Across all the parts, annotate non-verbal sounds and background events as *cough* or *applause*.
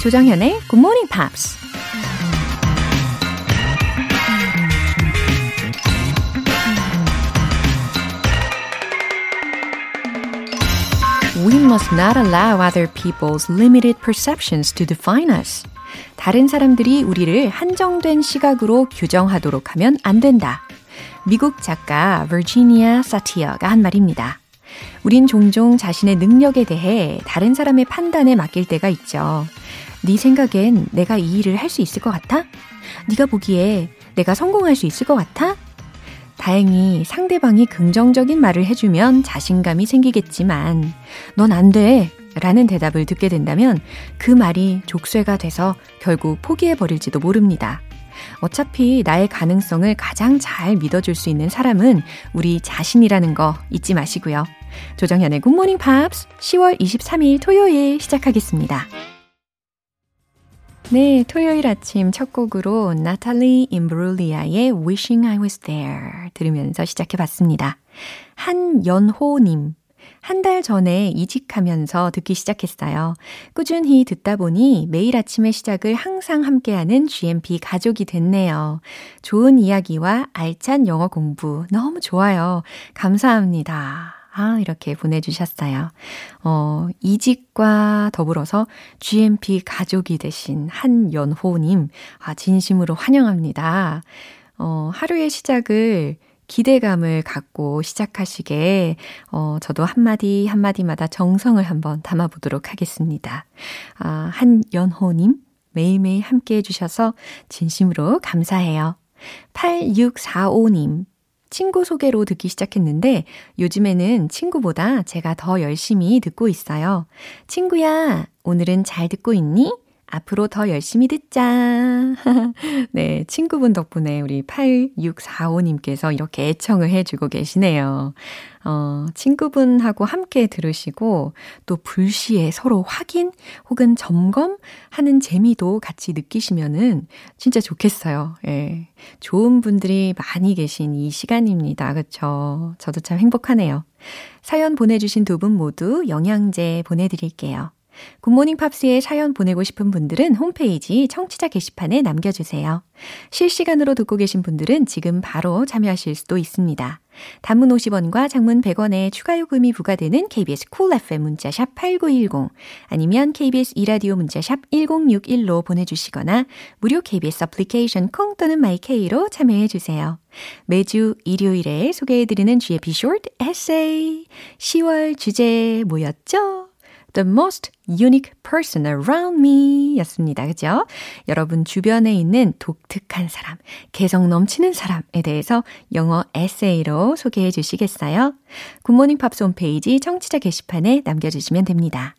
조정현의 Good Morning Pops. We must not allow other people's limited perceptions to define us. 다른 사람들이 우리를 한정된 시각으로 규정하도록 하면 안 된다. 미국 작가 버지니아 사티어가 한 말입니다. 우린 종종 자신의 능력에 대해 다른 사람의 판단에 맡길 때가 있죠. 네 생각엔 내가 이 일을 할 수 있을 것 같아? 네가 보기에 내가 성공할 수 있을 것 같아? 다행히 상대방이 긍정적인 말을 해주면 자신감이 생기겠지만, 넌 안 돼. 라는 대답을 듣게 된다면 그 말이 족쇄가 돼서 결국 포기해버릴지도 모릅니다. 어차피 나의 가능성을 가장 잘 믿어줄 수 있는 사람은 우리 자신이라는 거 잊지 마시고요. 조정현의 굿모닝 팝스 10월 23일 토요일 시작하겠습니다. 네, 토요일 아침 첫 곡으로 나탈리 임브룰리아의 Wishing I Was There 들으면서 시작해봤습니다. 한연호님, 한 달 전에 이직하면서 듣기 시작했어요. 꾸준히 듣다 보니 매일 아침의 시작을 항상 함께하는 GMP 가족이 됐네요. 좋은 이야기와 알찬 영어 공부 너무 좋아요. 감사합니다. 아, 이렇게 보내주셨어요. 어, 이직과 더불어서 GMP 가족이 되신 한연호님, 아, 진심으로 환영합니다. 어, 하루의 시작을 기대감을 갖고 시작하시게, 어, 저도 한마디 한마디마다 정성을 한번 담아보도록 하겠습니다. 아, 한연호님, 매일매일 함께 해주셔서 진심으로 감사해요. 8645님, 친구 소개로 듣기 시작했는데 요즘에는 친구보다 제가 더 열심히 듣고 있어요. 친구야, 오늘은 잘 듣고 있니? 앞으로 더 열심히 듣자. *laughs* 네, 친구분 덕분에 우리 8645님께서 이렇게 애청을 해주고 계시네요. 어, 친구분하고 함께 들으시고 또 불시에 서로 확인 혹은 점검하는 재미도 같이 느끼시면은 진짜 좋겠어요. 예. 좋은 분들이 많이 계신 이 시간입니다. 그쵸? 저도 참 행복하네요. 사연 보내주신 두 분 모두 영양제 보내드릴게요. 굿모닝 팝스에 사연 보내고 싶은 분들은 홈페이지 청취자 게시판에 남겨주세요. 실시간으로 듣고 계신 분들은 지금 바로 참여하실 수도 있습니다. 단문 50원과 장문 100원의 추가 요금이 부과되는 KBS Cool FM 문자샵 8910 아니면 KBS 2라디오 문자샵 1061로 보내주시거나 무료 KBS 애플리케이션 콩 또는 마이케이로 참여해 주세요. 매주 일요일에 소개해드리는 GMP Short Essay 10월 주제 뭐였죠? The most unique person around me 였습니다. 그죠? 여러분 주변에 있는 독특한 사람, 개성 넘치는 사람에 대해서 영어 에세이로 소개해 주시겠어요? 굿모닝 팝스 홈페이지 청취자 게시판에 남겨주시면 됩니다.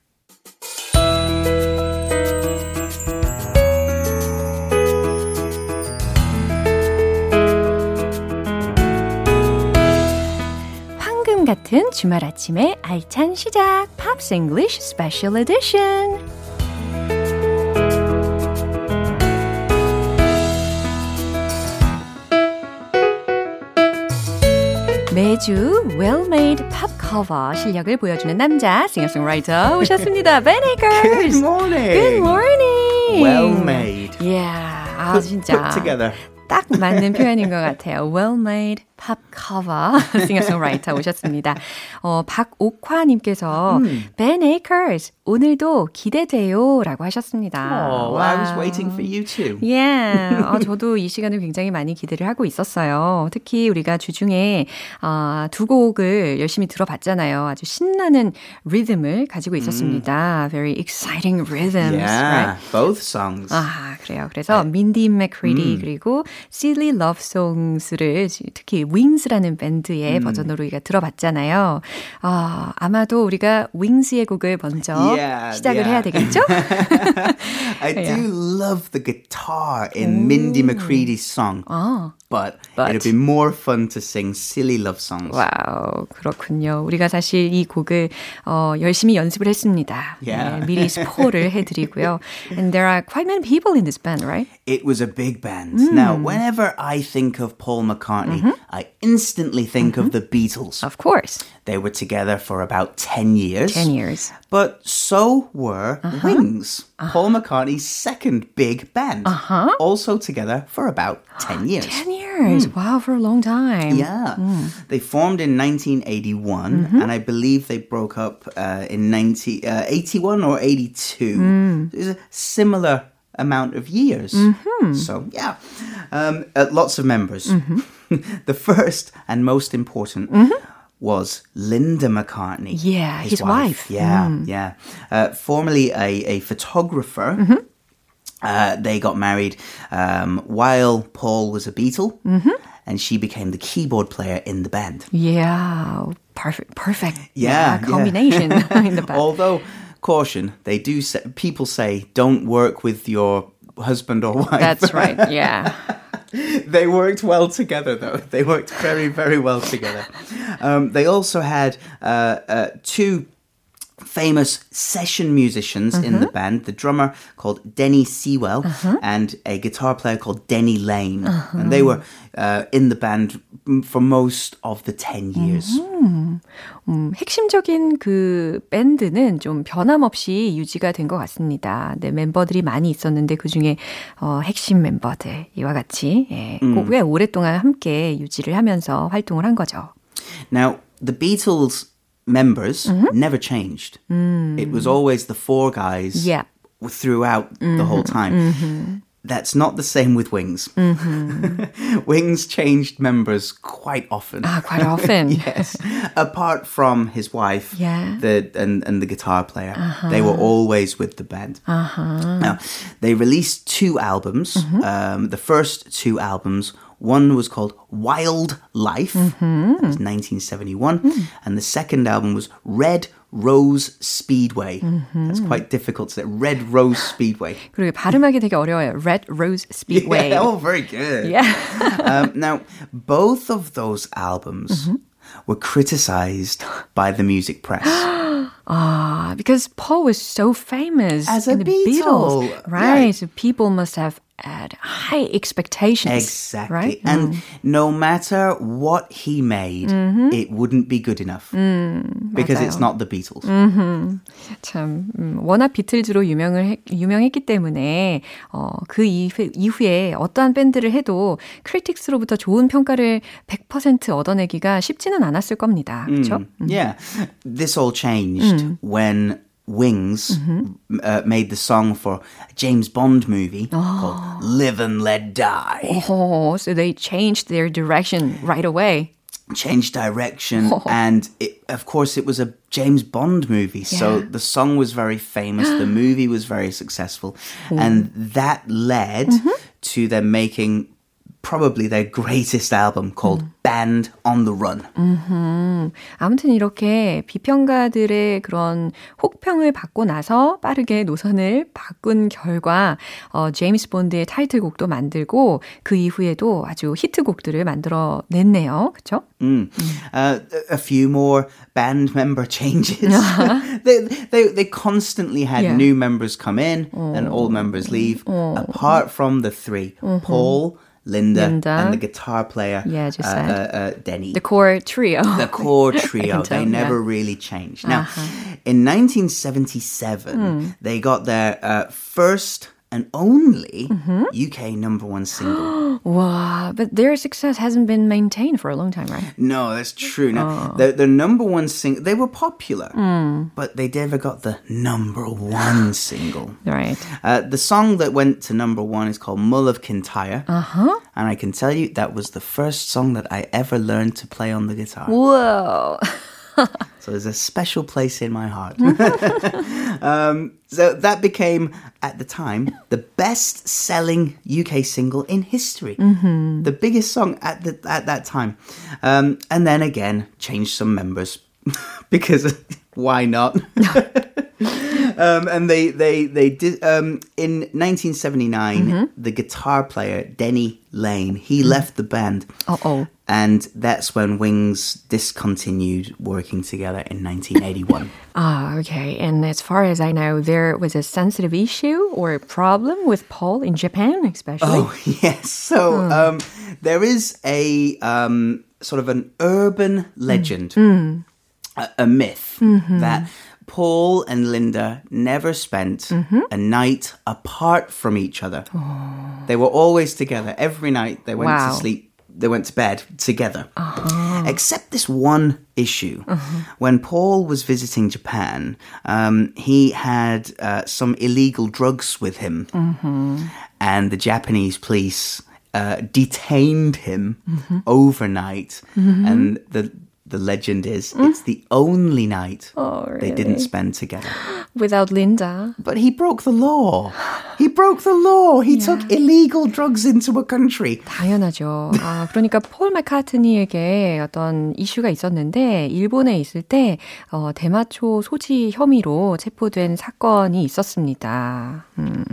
같은 주말 아침의 알찬 시작 Pops English Special Edition 매주 well-made 팝 커버 실력을 보여주는 남자 싱어송라이터 오셨습니다. Ben Akers. Good morning. Good morning. Well-made. Yeah. 아 진짜. Put together. 딱 맞는 표현인 것 같아요. Well-made 팝 커버 *laughs* 싱어송라이터 오셨습니다. 어, 박옥화님께서 음. Ben Akers 오늘도 기대돼요라고 하셨습니다. Oh, wow. I was waiting for you too. Yeah, 어, *laughs* 저도 이 시간을 굉장히 많이 기대를 하고 있었어요. 특히 우리가 주중에 어, 두 곡을 열심히 들어봤잖아요. 아주 신나는 리듬을 가지고 있었습니다. Mm. Very exciting rhythms. Yeah, right? both songs. 아 그래요. 그래서 민디 맥크리디 음. 그리고 Silly Love Songs를 특히 윙스라는 밴드의 음. 버전으로 우리가 들어봤잖아요. 아, 아마도 우리가 윙스의 곡을 먼저 yeah, 시작을 yeah. 해야 되겠죠? *laughs* I *laughs* do love the guitar in 오. Mindy McCready's song. 아. But, but it'll be more fun to sing silly love songs. 와우, 그렇군요. 우리가 사실 이 곡을 어, 열심히 연습을 했습니다. Yeah. 네, 미리 *laughs* 스포를 해드리고요. And there are quite many people in this band, right? It was a big band. Mm. Now, whenever I think of Paul McCartney, mm-hmm. I instantly think mm-hmm. of the Beatles. Of course. They were together for about 10 years. 10 years. But so were uh-huh. Wings, uh-huh. Paul McCartney's second big band. Uh-huh. Also together for about *gasps* 10 years. 10 years. Mm. Wow, for a long time. Yeah. Mm. They formed in 1981, mm-hmm. and I believe they broke up uh, in 90, uh, 81 or 82. Mm. It's a similar amount of years. Mm-hmm. So, yeah, um, uh, lots of members. Mm-hmm. *laughs* the first and most important mm-hmm. Was Linda McCartney. Yeah, his, his wife. wife. Yeah, mm. yeah. Uh, formerly a, a photographer. Mm-hmm. Uh, they got married um, while Paul was a Beatle. Mm-hmm. And she became the keyboard player in the band. Yeah, perfect, perfect. Yeah, yeah combination yeah. *laughs* in the *laughs* band. Although caution, they do say, people say don't work with your husband or *laughs* wife. That's right. Yeah. *laughs* they worked well together, though. They worked very, very well together. Um, they also had uh, uh, two famous session musicians mm-hmm. in the mm-hmm. band the drummer called Denny Sewell uh-huh. and a guitar player called Denny Laine. Uh-huh. And they were uh, in the band for most of the 10 years. 음, 음, 핵심적인 그 밴드는 좀 변함없이 유지가 된 것 같습니다. 네, 멤버들이 많이 있었는데 그 중에 어, 핵심 멤버들 이와 같이 예, 음. 꽤 오랫동안 함께 유지를 하면서 활동을 한 거죠. Now, the Beatles members mm-hmm. never changed. Mm. It was always the four guys yeah. throughout mm-hmm. the whole time. Mm-hmm. That's not the same with Wings. Mm-hmm. *laughs* Wings changed members quite often. Ah, quite *laughs* often. yes. Apart from his wife yeah. the, and, and the guitar player, uh-huh. they were always with the band. Uh-huh. Now, they released two albums. Mm-hmm. Um, the first two albums one was called Wild Life, mm-hmm. that was 1971, mm. and the second album was Red Rose Speedway. Mm-hmm. That's quite difficult to say. Red Rose Speedway. *gasps* 그리고 발음하기 되게 어려워요. Red Rose Speedway. Yeah, oh, very good. Yeah. *laughs* um, now, both of those albums mm-hmm. were criticized by the music press. *gasps* Ah, because Paul was so famous as a the Beatle, Beatles, right? Yeah. So people must have had high expectations. Exactly. Right? And mm. no matter what he made, mm-hmm. it wouldn't be good enough. Mm, because 맞아요. it's not the Beatles. Mm-hmm. 참, 음, 워낙 비틀즈로 유명을 해, 유명했기 때문에 어, 그 이후, 이후에 어떠한 밴드를 해도 크리틱스로부터 좋은 평가를 100% 얻어내기가 쉽지는 않았을 겁니다. 그렇죠? Yeah. This all changed when Wings mm-hmm. uh, made the song for a James Bond movie oh. called Live and Let Die. Oh, so they changed their direction right away. Changed direction, oh. and it, of course, it was a James Bond movie. Yeah. So the song was very famous, the *gasps* movie was very successful, and that led mm-hmm. to them making probably their greatest album called 음. Band on the Run. 음흠. 아무튼 이렇게 비평가들의 그런 혹평을 받고 나서 빠르게 노선을 바꾼 결과 어, 제임스 본드의 타이틀곡도 만들고 그 이후에도 아주 히트곡들을 만들어 냈네요. 그렇죠? 음. Uh, a few more band member changes. *laughs* Uh-huh. they, they, they constantly had yeah. new members come in 어. and old members leave. 어. Apart from the three, uh-huh. Paul Linda, Linda, and the guitar player, yeah, just uh, uh, uh, Denny. The core trio. The *laughs* core trio. they never really changed. Now, uh-huh. in 1977, mm. they got their uh, first and only mm-hmm. UK number one single. *gasps* wow, but their success hasn't been maintained for a long time, right? No, that's true. Now, oh. their, their number one single, they were popular, mm. but they never got the number one *gasps* single. Right. Uh, the song that went to number one is called Mull of Kintyre. Uh-huh. And I can tell you that was the first song that I ever learned to play on the guitar. Whoa. *laughs* *laughs* so there's a special place in my heart. *laughs* um, so that became, at the time, the best selling UK single in history. Mm-hmm. The biggest song at, the, at that time. Um, and then again, changed some members *laughs* because why not? *laughs* um, and they they they did um, in 1979. Mm-hmm. The guitar player Denny Lane he mm-hmm. left the band. oh. And that's when Wings discontinued working together in 1981. *laughs* ah, okay. And as far as I know, there was a sensitive issue or a problem with Paul in Japan, especially. Oh, *laughs* yes. So hmm. um, there is a um, sort of an urban legend, mm. a, a, myth mm-hmm. that Paul and Linda never spent mm-hmm. a night apart from each other. Oh. They were always together every night. They went wow. to sleep. They went to bed together. Uh-huh. Except this one issue. Uh-huh. When Paul was visiting Japan, um, he had uh, some illegal drugs with him. Mm-hmm. And the Japanese police uh, detained him mm-hmm. overnight, mm-hmm. and the the legend is mm? it's the only night oh, really? they didn't spend together without Linda. But he broke the law. He broke the law. He yeah. took illegal drugs into a country. 당연하죠. 아, 그러니까 폴 맥카트니에게 어떤 이슈가 있었는데 일본에 있을 때 어, 대마초 소지 혐의로 체포된 사건이 있었습니다. 음.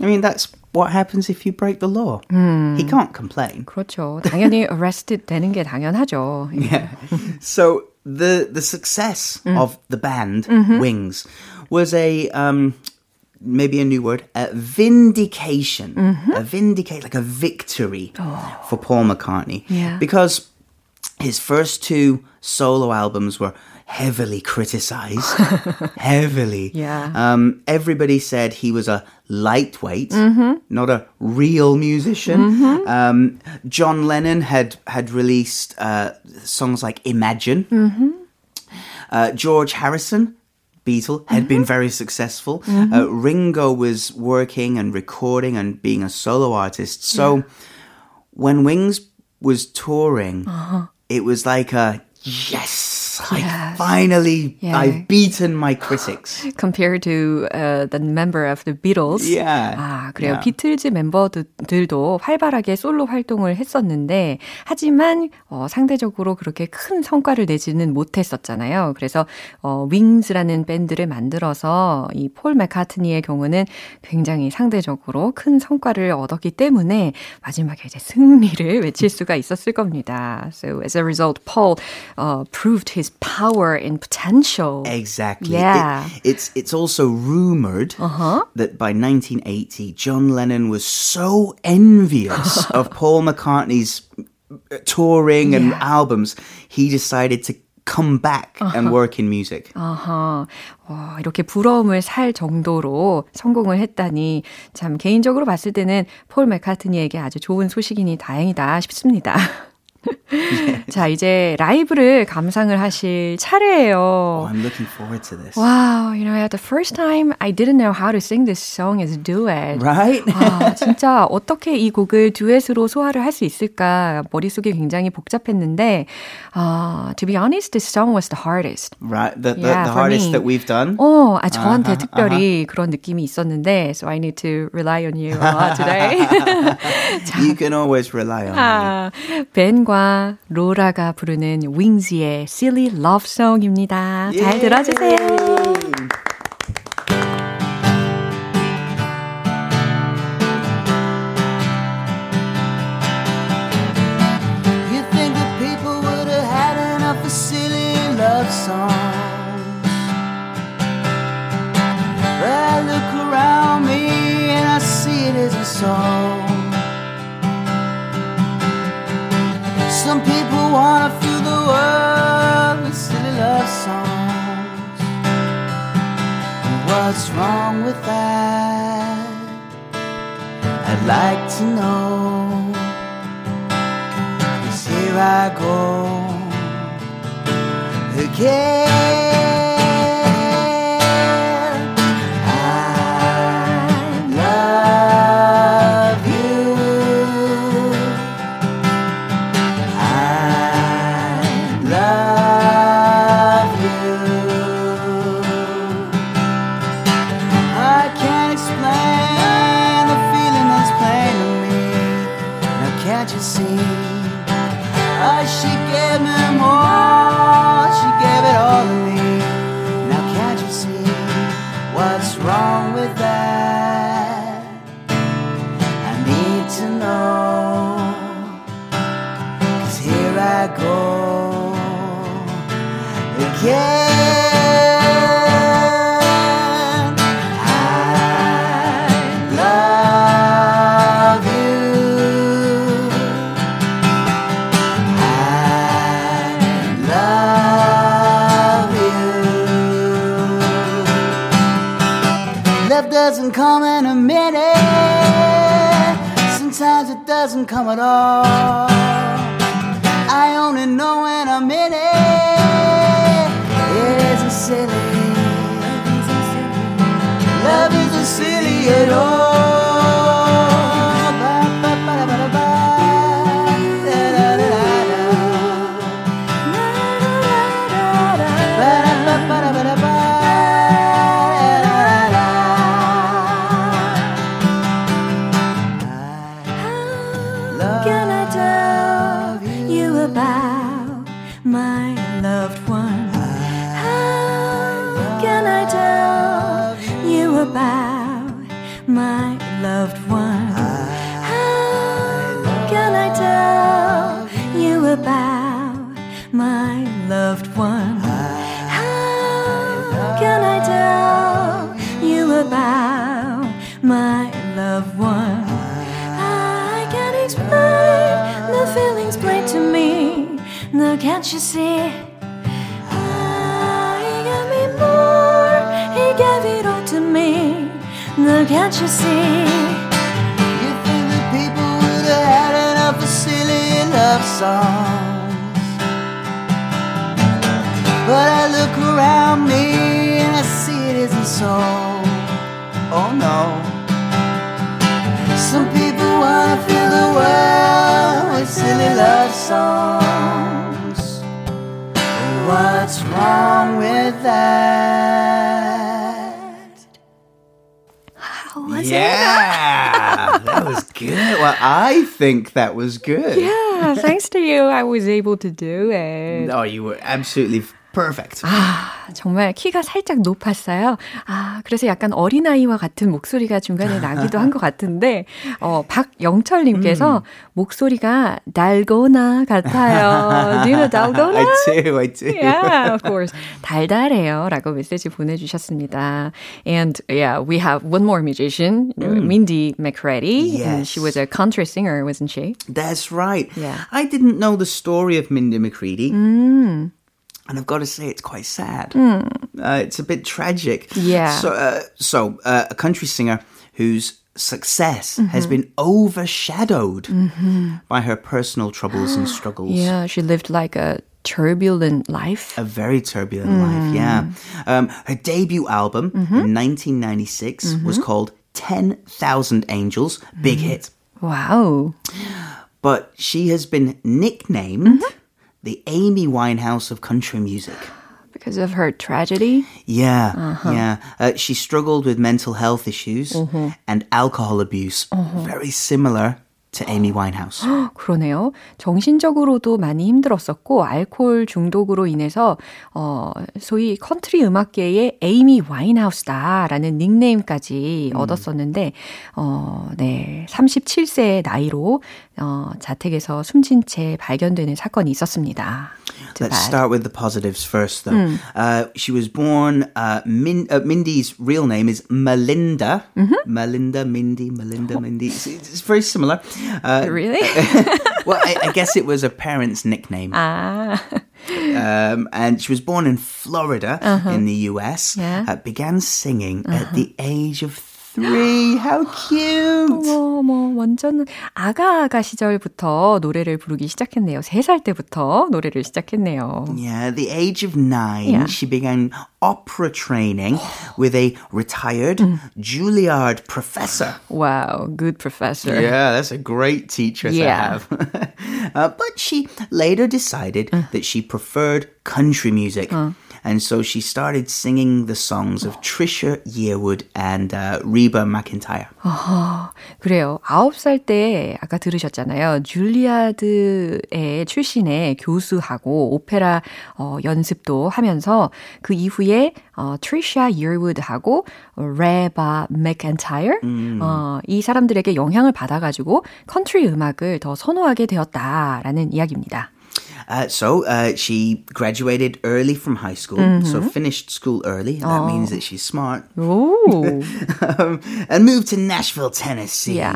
I mean that's what happens if you break the law? 음. He can't complain. 그렇죠. 당연히 arrested 되는 게 당연하죠. yeah. So the the success 음. of the band mm-hmm. Wings was a um, maybe a new word, a vindication, mm-hmm. a vindicate, like a victory oh. for Paul McCartney, yeah. because his first two solo albums were heavily criticized. *laughs* heavily. Yeah. Um, everybody said he was a lightweight, mm-hmm. not a real musician. Mm-hmm. Um, John Lennon had had released uh, songs like Imagine. Mm-hmm. Uh, George Harrison. Beatle had been mm-hmm. very successful. Mm-hmm. Uh, Ringo was working and recording and being a solo artist. So yeah. when Wings was touring, uh-huh. it was like a yes I finally, yeah. I've beaten my critics. *gasps* Compared to uh, the member of the Beatles. Yeah. 아, 그래요. Yeah. 비틀즈 멤버들도 활발하게 솔로 활동을 했었는데, 하지만 어, 상대적으로 그렇게 큰 성과를 내지는 못했었잖아요. 그래서 어, 윙즈라는 밴드를 만들어서 이 폴 맥카트니의 경우는 굉장히 상대적으로 큰 성과를 얻었기 때문에 마지막에 이제 승리를 외칠 수가 있었을 겁니다. So as a result, Paul uh, proved his his power and potential. Exactly. Yeah. It, it's it's also rumored uh-huh. that by 1980 John Lennon was so envious of *laughs* Paul McCartney's touring and yeah. albums, he decided to come back uh-huh. and work in music. 아하. 와, 이렇게 부러움을 살 정도로 성공을 했다니 참 개인적으로 봤을 때는 폴 맥카트니에게 아주 좋은 소식이니 다행이다 싶습니다. *laughs* 자, 이제 라이브를 감상을 하실 차례예요. Oh, I'm looking forward to this. Wow, you know, at the first time I didn't know how to sing this song as a duet. Right? 아, 진짜 어떻게 이 곡을 듀엣으로 소화를 할 수 있을까 머릿속에 굉장히 복잡했는데 uh, to be honest, this song was the hardest. Right, the, the, yeah, the hardest me. that we've done. 어, 아, 저한테 uh-huh, 특별히 uh-huh. 그런 느낌이 있었는데 so I need to rely on you lot today. 자, you can always rely on 아, me. 벤과 와 로라가 부르는 윙즈의 Silly Love Song입니다. 잘 들어주세요. In it. It isn't silly. Love isn't silly at all. Can't you see? Ah, he gave me more. He gave it all to me. Now can't you see? You think that people would have had enough of silly love songs? But I look around me and I see it isn't so. Oh no. Some people wanna fill the world with silly love songs. What's wrong with that? How was yeah, it? that was good. Well, I think that was good. Yeah, thanks to you, I was able to do it. No, you were absolutely perfect. 아, 정말 키가 살짝 높았어요. 아, 그래서 약간 어린아이와 같은 목소리가 중간에 나기도 한 것 같은데, 어, 박영철님께서 음. 목소리가 달고나 같아요. Do you know 달고나? I do, I do. Yeah, of course. 달달해요. 라고 메시지 보내주셨습니다. And yeah, we have one more musician, mm. Mindy McCready. Yes. She was a country singer, wasn't she? That's right. Yeah. I didn't know the story of Mindy McCready. Mm. And I've got to say, it's quite sad. Mm. Uh, it's a bit tragic. Yeah. So, uh, so uh, a country singer whose success mm-hmm. has been overshadowed mm-hmm. by her personal troubles and *gasps* struggles. Yeah, she lived like a turbulent life. A very turbulent mm. life, yeah. Um, her debut album mm-hmm. in 1996 mm-hmm. was called 10,000 Angels, big mm-hmm. hit. Wow. But she has been nicknamed mm-hmm the Amy Winehouse of country music. Because of her tragedy? Yeah, uh-huh. yeah. Uh, she struggled with mental health issues uh-huh. and alcohol abuse, uh-huh. very similar to Amy Winehouse. 그러네요. 정신적으로도 많이 힘들었었고 알코올 중독으로 인해서 어 소위 컨트리 음악계의 에이미 와인하우스다라는 닉네임까지 음. 얻었었는데 어 네. 37세의 나이로 어 자택에서 숨진 채 발견되는 사건이 있었습니다. Let's bad. start with the positives first, though. Mm. Uh, she was born. Uh, Min, uh, Mindy's real name is Melinda. Mm-hmm. Melinda, Mindy, Melinda, Mindy. It's, it's very similar. Uh, really? *laughs* well, I, I, guess it was a parent's nickname. Ah. Um, and she was born in Florida uh-huh. in the US. Yeah. Uh, began singing uh-huh. at the age of three. How cute. 어머, *gasps* 어머, 완전 아가아가 시절부터 노래를 부르기 시작했네요. 세 살 때부터 노래를 시작했네요. Yeah, at the age of nine, yeah. she began opera training with a retired Juilliard professor. Wow, good professor. Yeah, that's a great teacher yeah. to have. *laughs* uh, but she later decided uh. that she preferred country music. Uh And so she started singing the songs of Trisha Yearwood and uh, Reba McIntyre. 아하, 그래요. 아홉 살때 아까 들으셨잖아요. 줄리아드의 출신의 교수하고 오페라 어, 연습도 하면서 그 이후에 어, 트리샤 이어우드하고 레바 매킨타이어 음. 어, 이 사람들에게 영향을 받아가지고 컨트리 음악을 더 선호하게 되었다라는 이야기입니다. Uh, so uh, she graduated early from high school, mm-hmm. so finished school early. That oh. means that she's smart. um, *laughs* and moved to Nashville, Tennessee. Yeah.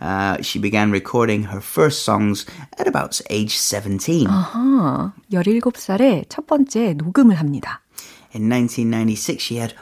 Uh, she began recording her first songs at about age 17. Uh-huh. 17살에 첫 번째 녹음을 합니다. In 1996, she had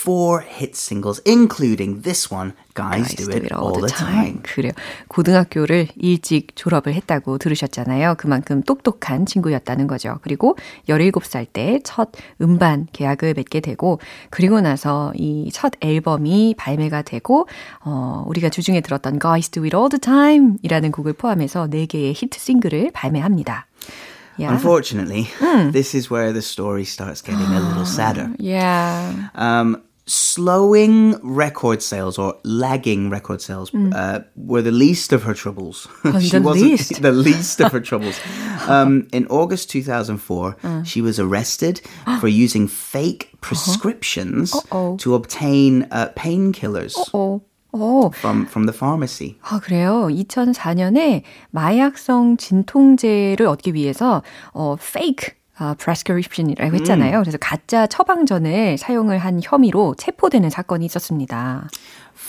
four hit singles, including this one, Guys, Guys do, it, it all, all the time. time. 그래요. 고등학교를 일찍 졸업을 했다고 들으셨잖아요. 그만큼 똑똑한 친구였다는 거죠. 그리고 17살 때 첫 음반 계약을 맺게 되고, 그리고 나서 이 첫 앨범이 발매가 되고, 어, 우리가 주중에 들었던 Guys do it all the time 이라는 곡을 포함해서 4개의 히트 싱글을 발매합니다. Yeah. Unfortunately, mm. this is where the story starts getting a little sadder. *gasps* Yeah. Um, slowing record sales or lagging record sales mm. uh, were the least of her troubles. *laughs* Oh, she the wasn't least. *laughs* the least of her troubles. *laughs* Um, in August 2004, mm. she was arrested *gasps* for using fake uh-huh. prescriptions uh-huh. to obtain uh, painkillers. Uh-oh. 오. From, from the pharmacy. 아, 그래요? 2004년에 마약성 진통제를 얻기 위해서, 어, fake 아, prescription이라고 했잖아요. 음. 그래서 가짜 처방전을 사용을 한 혐의로 체포되는 사건이 있었습니다.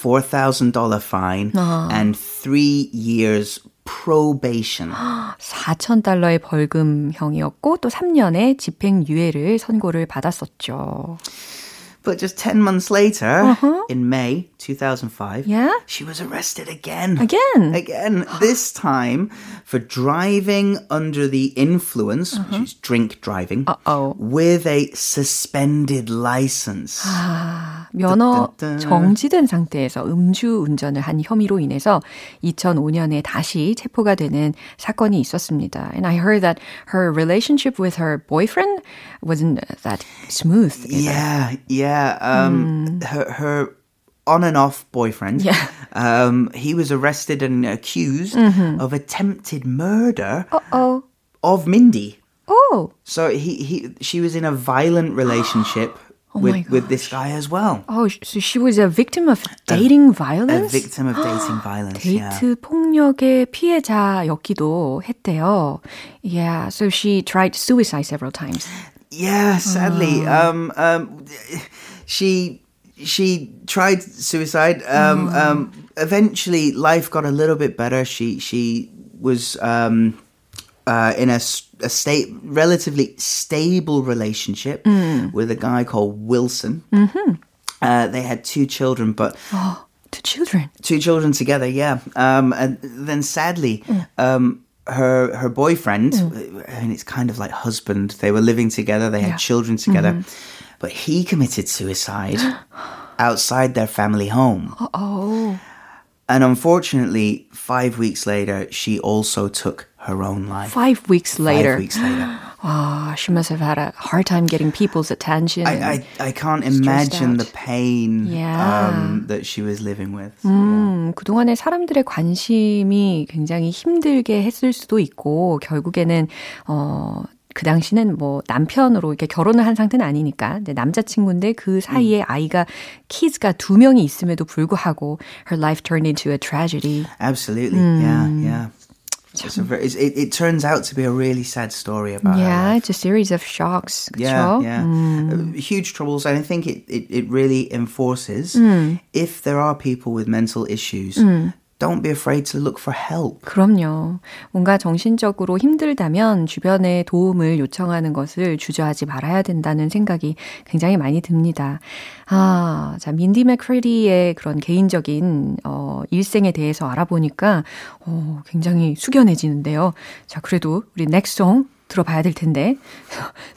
$4,000 fine 아. and 3 years probation. 4,000달러의 벌금형이었고 또 3년의 집행유예를 선고를 받았었죠. But just 10 months later, uh-huh. in May 2005, yeah? she was arrested again. Again? Again. this time for driving under the influence, uh-huh. which is drink driving, Uh-oh. with a suspended license. 아, 면허 정지된 상태에서 음주 운전을 한 혐의로 인해서 2005년에 다시 체포가 되는 사건이 있었습니다. And I heard that her relationship with her boyfriend wasn't that smooth. Either. Yeah, yeah. Um, mm. Her her on and off boyfriend. Yeah. Um, he was arrested and accused mm-hmm. of attempted murder Uh-oh. of Mindy. Oh. So he, he she was in a violent relationship *gasps* oh with with this guy as well. Oh, so she was a victim of dating a, violence? A victim of dating *gasps* violence. 데이트 yeah. 폭력의 피해자였기도 했대요. Yeah, so she tried suicide several times. Yeah, sadly. Uh. Um, um, she she tried suicide. Um, oh. um, eventually, life got a little bit better. She she was um, uh, in a, a state relatively stable relationship mm. with a guy called Wilson. Mm-hmm. Uh, they had two children, but. Oh, *gasps* two children. Two children together, yeah. Um, and then sadly, mm. um, her her boyfriend, mm. and it's kind of like husband. They were living together. They had yeah. children together, mm-hmm. but he committed suicide outside their family home. Oh. And unfortunately, five weeks later, she also took her own life. Five weeks later. Five weeks later. *gasps* Oh, she must have had a hard time getting people's attention. I, I, I can't imagine the pain yeah. um, that she was living with. 음, yeah. 그동안에 사람들의 관심이 굉장히 힘들게 했을 수도 있고, 결국에는, 어, 그 당시는 뭐 남편으로 이렇게 결혼을 한 상태는 아니니까 남자친구인데 그 사이에 음. 아이가 키즈가 두 명이 있음에도 불구하고 her life turned into a tragedy. Absolutely. 음. Yeah, yeah. It's a very, it's, it, it turns out to be a really sad story about yeah it's a series of shocks yeah yeah mm. huge troubles and I think it, it, it really enforces mm. if there are people with mental issues mm. Don't be afraid to look for help. 그럼요. 뭔가 정신적으로 힘들다면 주변에 도움을 요청하는 것을 주저하지 말아야 된다는 생각이 굉장히 많이 듭니다. 아, 자, 민디 맥크리디의 그런 개인적인, 어, 일생에 대해서 알아보니까, 어, 굉장히 숙연해지는데요. 자, 그래도 우리 넥송 들어봐야 될 텐데.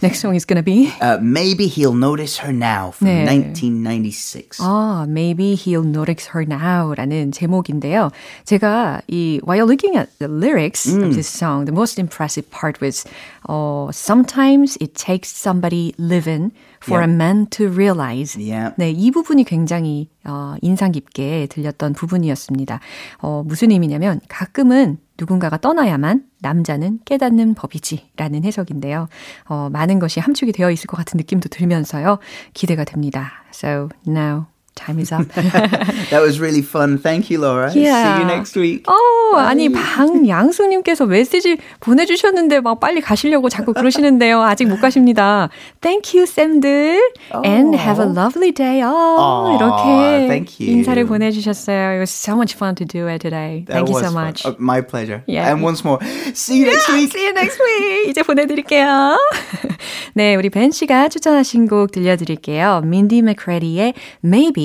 Next song is gonna be uh, Maybe He'll Notice Her Now from 네. 1996. 아, Maybe He'll Notice Her Now라는 제목인데요. 제가 이 while looking at the lyrics mm. of this song, the most impressive part was uh, sometimes it takes somebody living for yep. a man to realize. Yep. 네, 이 부분이 굉장히 어, 인상 깊게 들렸던 부분이었습니다. 어, 무슨 의미냐면 가끔은 누군가가 떠나야만 남자는 깨닫는 법이지 라는 해석인데요. 어, 많은 것이 함축이 되어 있을 것 같은 느낌도 들면서요. 기대가 됩니다. So now Time is up. that was really fun. Thank you, Laura. Yeah. See you next week. 어, 아니 방양수님께서 메시지 보내주셨는데 막 빨리 가시려고 자꾸 그러시는데요. 아직 못 가십니다. Thank you, 쌤들. Oh. And have a lovely day. 어, oh, 이렇게 thank you. 인사를 보내주셨어요. It was so much fun to do it today. Thank that you so much. Uh, my pleasure. Yeah. And once more, see you next week. See you next week. 이제 보내드릴게요. 네, 우리 벤 씨가 추천하신 곡 들려드릴게요. 민디 맥크레디의 Maybe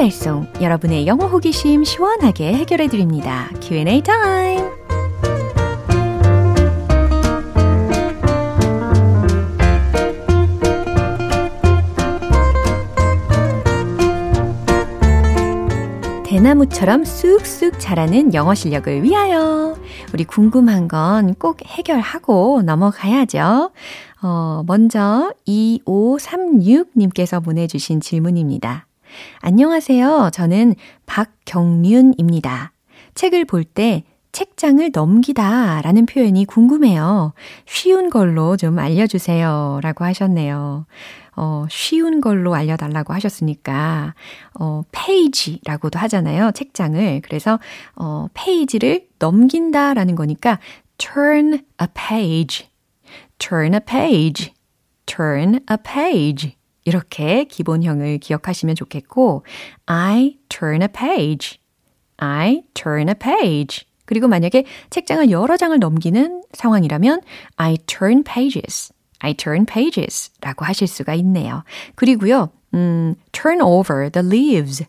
알쏭달쏭 여러분의 영어 호기심 시원하게 해결해 드립니다. Q&A 타임. 대나무처럼 쑥쑥 자라는 영어 실력을 위하여 우리 궁금한 건 꼭 해결하고 넘어가야죠. 어, 먼저 2536님께서 보내주신 질문입니다. 안녕하세요. 저는 박경륜입니다. 책을 볼 때 책장을 넘기다 라는 표현이 궁금해요. 쉬운 걸로 좀 알려주세요. 라고 하셨네요. 어, 쉬운 걸로 알려달라고 하셨으니까, 어, 페이지라고도 하잖아요. 책장을. 그래서, 어, 페이지를 넘긴다 라는 거니까, turn a page. turn a page. turn a page. 이렇게 기본형을 기억하시면 좋겠고, I turn a page. I turn a page. 그리고 만약에 책장을 여러 장을 넘기는 상황이라면 I turn pages. I turn pages 라고 하실 수가 있네요. 그리고요, 음, turn over the leaves.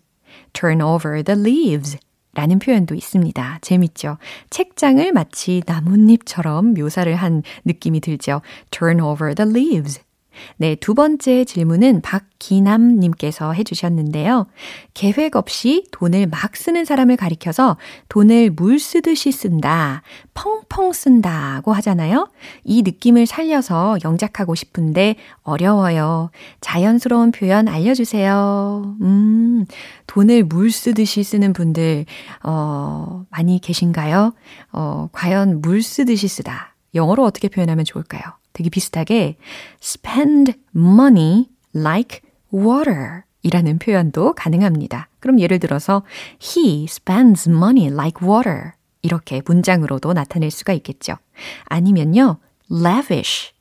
turn over the leaves. 라는 표현도 있습니다. 재밌죠? 책장을 마치 나뭇잎처럼 묘사를 한 느낌이 들죠. turn over the leaves. 네, 두 번째 질문은 박기남님께서 해주셨는데요. 계획 없이 돈을 막 쓰는 사람을 가리켜서 돈을 물 쓰듯이 쓴다, 펑펑 쓴다고 하잖아요. 이 느낌을 살려서 영작하고 싶은데 어려워요. 자연스러운 표현 알려주세요. 음, 돈을 물 쓰듯이 쓰는 분들, 어, 많이 계신가요? 어, 과연 물 쓰듯이 쓰다. 영어로 어떻게 표현하면 좋을까요? 되게 비슷하게 spend money like water 이라는 표현도 가능합니다. 그럼 예를 들어서 he spends money like water 이렇게 문장으로도 나타낼 수가 있겠죠. 아니면요, lavish,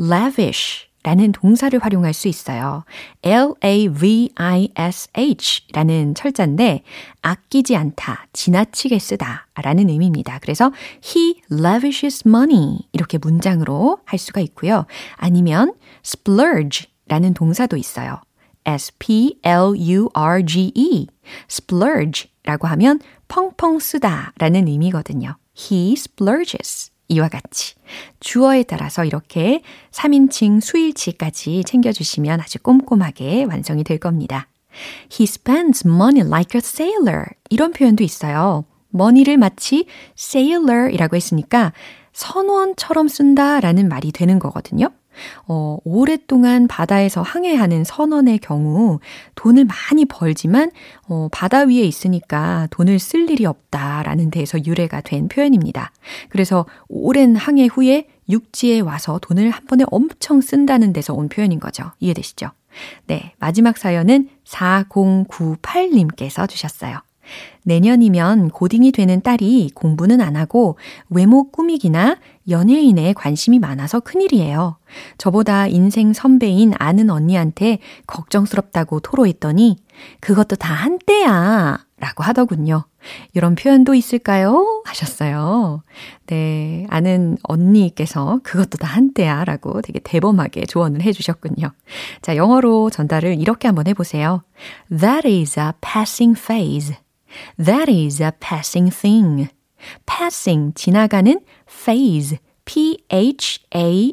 lavish 라는 동사를 활용할 수 있어요. L-A-V-I-S-H 라는 철자인데 아끼지 않다, 지나치게 쓰다 라는 의미입니다. 그래서 he lavishes money 이렇게 문장으로 할 수가 있고요. 아니면 splurge 라는 동사도 있어요. S-P-L-U-R-G-E splurge 라고 하면 펑펑 쓰다 라는 의미거든요. He splurges. 이와 같이 주어에 따라서 이렇게 3인칭 수일치까지 챙겨주시면 아주 꼼꼼하게 완성이 될 겁니다. He spends money like a sailor. 이런 표현도 있어요. money를 마치 sailor이라고 했으니까 선원처럼 쓴다라는 말이 되는 거거든요. 어, 오랫동안 바다에서 항해하는 선원의 경우 돈을 많이 벌지만 어, 바다 위에 있으니까 돈을 쓸 일이 없다라는 데에서 유래가 된 표현입니다. 그래서 오랜 항해 후에 육지에 와서 돈을 한 번에 엄청 쓴다는 데서 온 표현인 거죠. 이해되시죠? 네, 마지막 사연은 4098님께서 주셨어요. 내년이면 고딩이 되는 딸이 공부는 안 하고 외모 꾸미기나 연예인에 관심이 많아서 큰일이에요. 저보다 인생 선배인 아는 언니한테 걱정스럽다고 토로했더니 그것도 다 한때야 라고 하더군요. 이런 표현도 있을까요? 하셨어요. 네, 아는 언니께서 그것도 다 한때야 라고 되게 대범하게 조언을 해주셨군요. 자, 영어로 전달을 이렇게 한번 해보세요. That is a passing phase. That is a passing thing. passing, 지나가는 phase, p-h-a-s-e,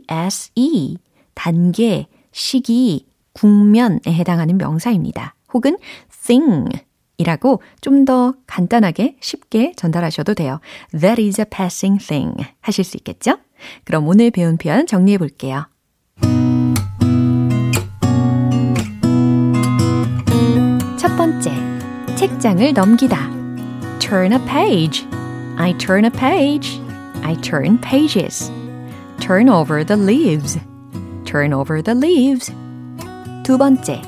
단계, 시기, 국면에 해당하는 명사입니다. 혹은 thing 이라고 좀 더 간단하게 쉽게 전달하셔도 돼요. That is a passing thing 하실 수 있겠죠? 그럼 오늘 배운 표현 정리해 볼게요. 책장을 넘기다. Turn a page. I turn a page. I turn pages. Turn over the leaves. Turn over the leaves. 두 번째,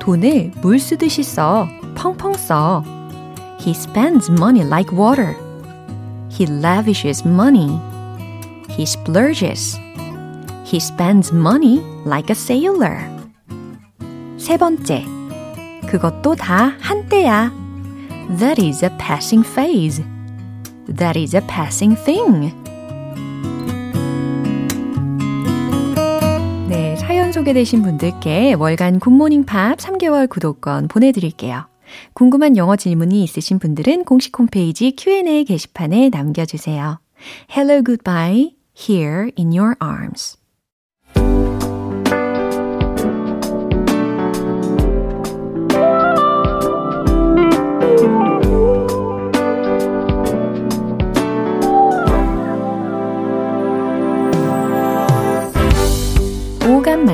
돈을 물 쓰듯이 써. 펑펑 써. He spends money like water. He lavishes money. He splurges. He spends money like a sailor. 세 번째, 그것도 다 한때야. That is a passing phase. That is a passing thing. 네, 사연 소개되신 분들께 월간 굿모닝 팝 3개월 구독권 보내드릴게요. 궁금한 영어 질문이 있으신 분들은 공식 홈페이지 Q&A 게시판에 남겨주세요. Hello, goodbye. Here in your arms.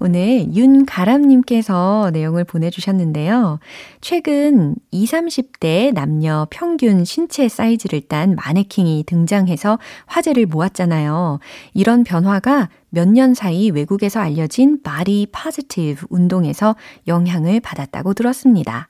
오늘 윤가람님께서 내용을 보내주셨는데요. 최근 20, 30대 남녀 평균 신체 사이즈를 딴 마네킹이 등장해서 화제를 모았잖아요. 이런 변화가 몇 년 사이 외국에서 알려진 body positive 운동에서 영향을 받았다고 들었습니다.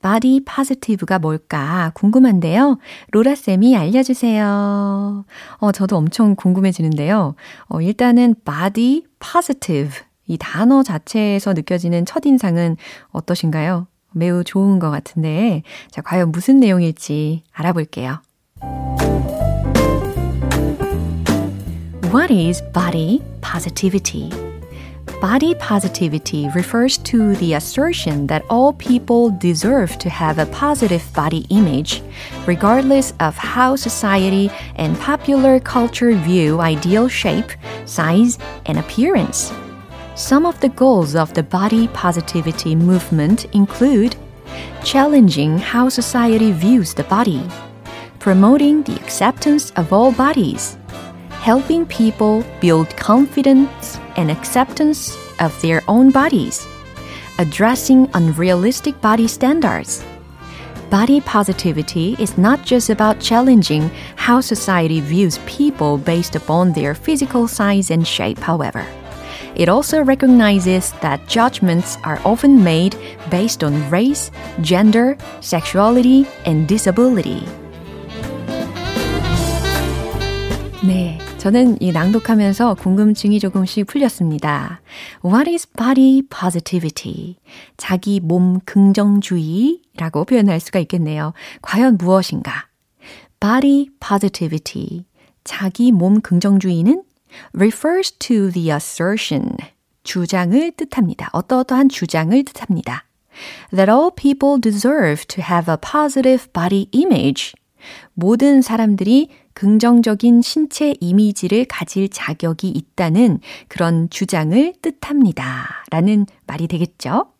body positive가 뭘까 궁금한데요. 로라쌤이 알려주세요. 어, 저도 엄청 궁금해지는데요. 어, 일단은 body positive 이 단어 자체에서 느껴지는 첫인상은 어떠신가요? 매우 좋은 것 같은데, 자, 과연 무슨 내용일지 알아볼게요. What is body positivity? Body positivity refers to the assertion that all people deserve to have a positive body image, regardless of how society and popular culture view ideal shape, size, and appearance. Some of the goals of the body positivity movement include challenging how society views the body, promoting the acceptance of all bodies, helping people build confidence and acceptance of their own bodies, addressing unrealistic body standards. Body positivity is not just about challenging how society views people based upon their physical size and shape, however. It also recognizes that judgments are often made based on race, gender, sexuality, and disability. 네. 저는 이 낭독하면서 궁금증이 조금씩 풀렸습니다. What is body positivity? 자기 몸 긍정주의라고 표현할 수가 있겠네요. 과연 무엇인가? Body positivity. 자기 몸 긍정주의는 refers to the assertion. 주장을 뜻합니다. 어떠어떠한 주장을 뜻합니다. That all people deserve to have a positive body image. 모든 사람들이 긍정적인 신체 이미지를 가질 자격이 있다는 그런 주장을 뜻합니다. 라는 말이 되겠죠.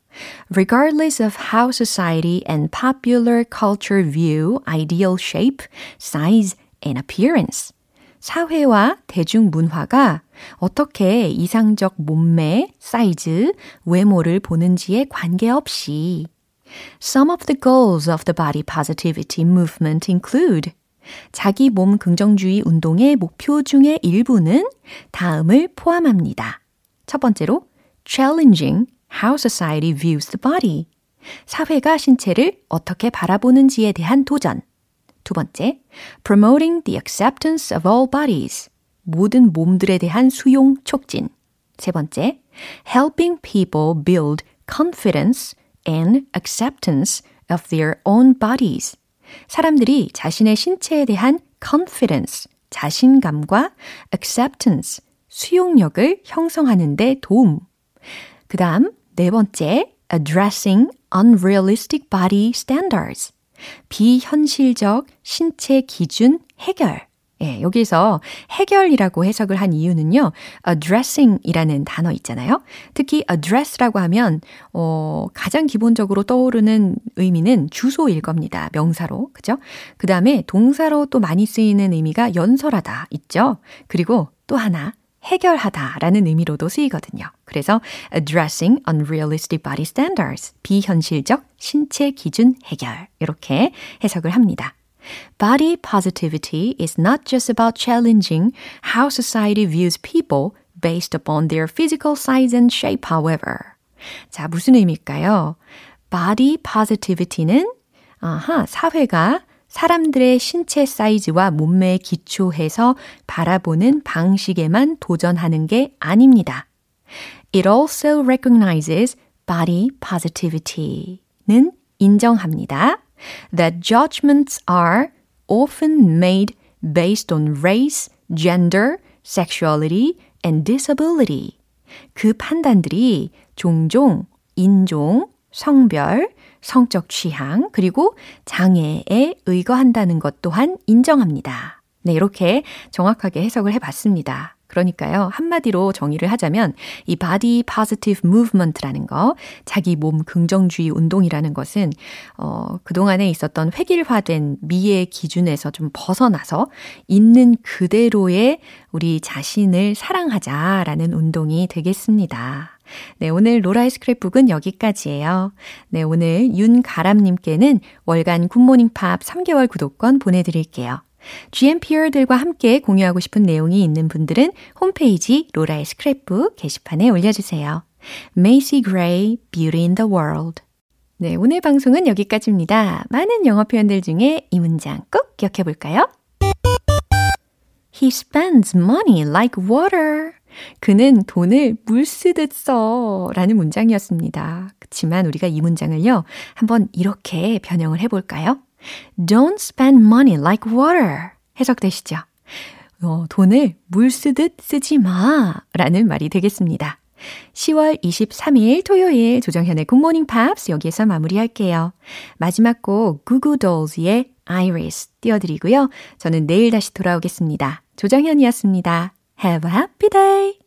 Regardless of how society and popular culture view ideal shape, size, and appearance. 사회와 대중문화가 어떻게 이상적 몸매, 사이즈, 외모를 보는지에 관계없이 Some of the goals of the body positivity movement include 자기 몸 긍정주의 운동의 목표 중의 일부는 다음을 포함합니다. 첫 번째로 challenging how society views the body. 사회가 신체를 어떻게 바라보는지에 대한 도전. 두 번째, promoting the acceptance of all bodies. 모든 몸들에 대한 수용 촉진. 세 번째, helping people build confidence and acceptance of their own bodies. 사람들이 자신의 신체에 대한 confidence, 자신감과 acceptance, 수용력을 형성하는 데 도움. 그 다음, 네 번째, addressing unrealistic body standards. 비현실적 신체 기준 해결. 예, 여기서 해결이라고 해석을 한 이유는요, addressing이라는 단어 있잖아요. 특히 address라고 하면, 어, 가장 기본적으로 떠오르는 의미는 주소일 겁니다. 명사로. 그죠? 그 다음에 동사로 또 많이 쓰이는 의미가 연설하다 있죠? 그리고 또 하나, 해결하다라는 의미로도 쓰이거든요. 그래서 addressing unrealistic body standards, 비현실적 신체 기준 해결 이렇게 해석을 합니다. Body positivity is not just about challenging how society views people based upon their physical size and shape, however. 자, 무슨 의미일까요? Body positivity는 아하, 사회가 사람들의 신체 사이즈와 몸매에 기초해서 바라보는 방식에만 도전하는 게 아닙니다. It also recognizes body positivity는 인정합니다. that judgments are often made based on race, gender, sexuality, and disability. 그 판단들이 종종 인종, 성별, 성적 취향, 그리고 장애에 의거한다는 것 또한 인정합니다. 네, 이렇게 정확하게 해석을 해 봤습니다. 그러니까요, 한마디로 정의를 하자면 이 body positive movement라는 거, 자기 몸 긍정주의 운동이라는 것은 어, 그동안에 있었던 획일화된 미의 기준에서 좀 벗어나서 있는 그대로의 우리 자신을 사랑하자라는 운동이 되겠습니다. 네, 오늘 로라의 스크랩북은 여기까지예요. 네, 오늘 윤가람님께는 월간 굿모닝 팝 3개월 구독권 보내드릴게요. GMPR들과 함께 공유하고 싶은 내용이 있는 분들은 홈페이지 로라의 스크랩북 게시판에 올려주세요. Macy Gray, Beauty in the World. 네, 오늘 방송은 여기까지입니다. 많은 영어 표현들 중에 이 문장 꼭 기억해 볼까요? He spends money like water. 그는 돈을 물 쓰듯 써. 라는 문장이었습니다. 그렇지만 우리가 이 문장을요, 한번 이렇게 변형을 해 볼까요? Don't spend money like water. 해석되시죠? 어, 돈을 물 쓰듯 쓰지 마. 라는 말이 되겠습니다. 10월 23일 토요일 조정현의 굿모닝 팝스 여기에서 마무리할게요. 마지막 곡 구구돌즈의 Iris 띄워드리고요. 저는 내일 다시 돌아오겠습니다. 조정현이었습니다. Have a happy day!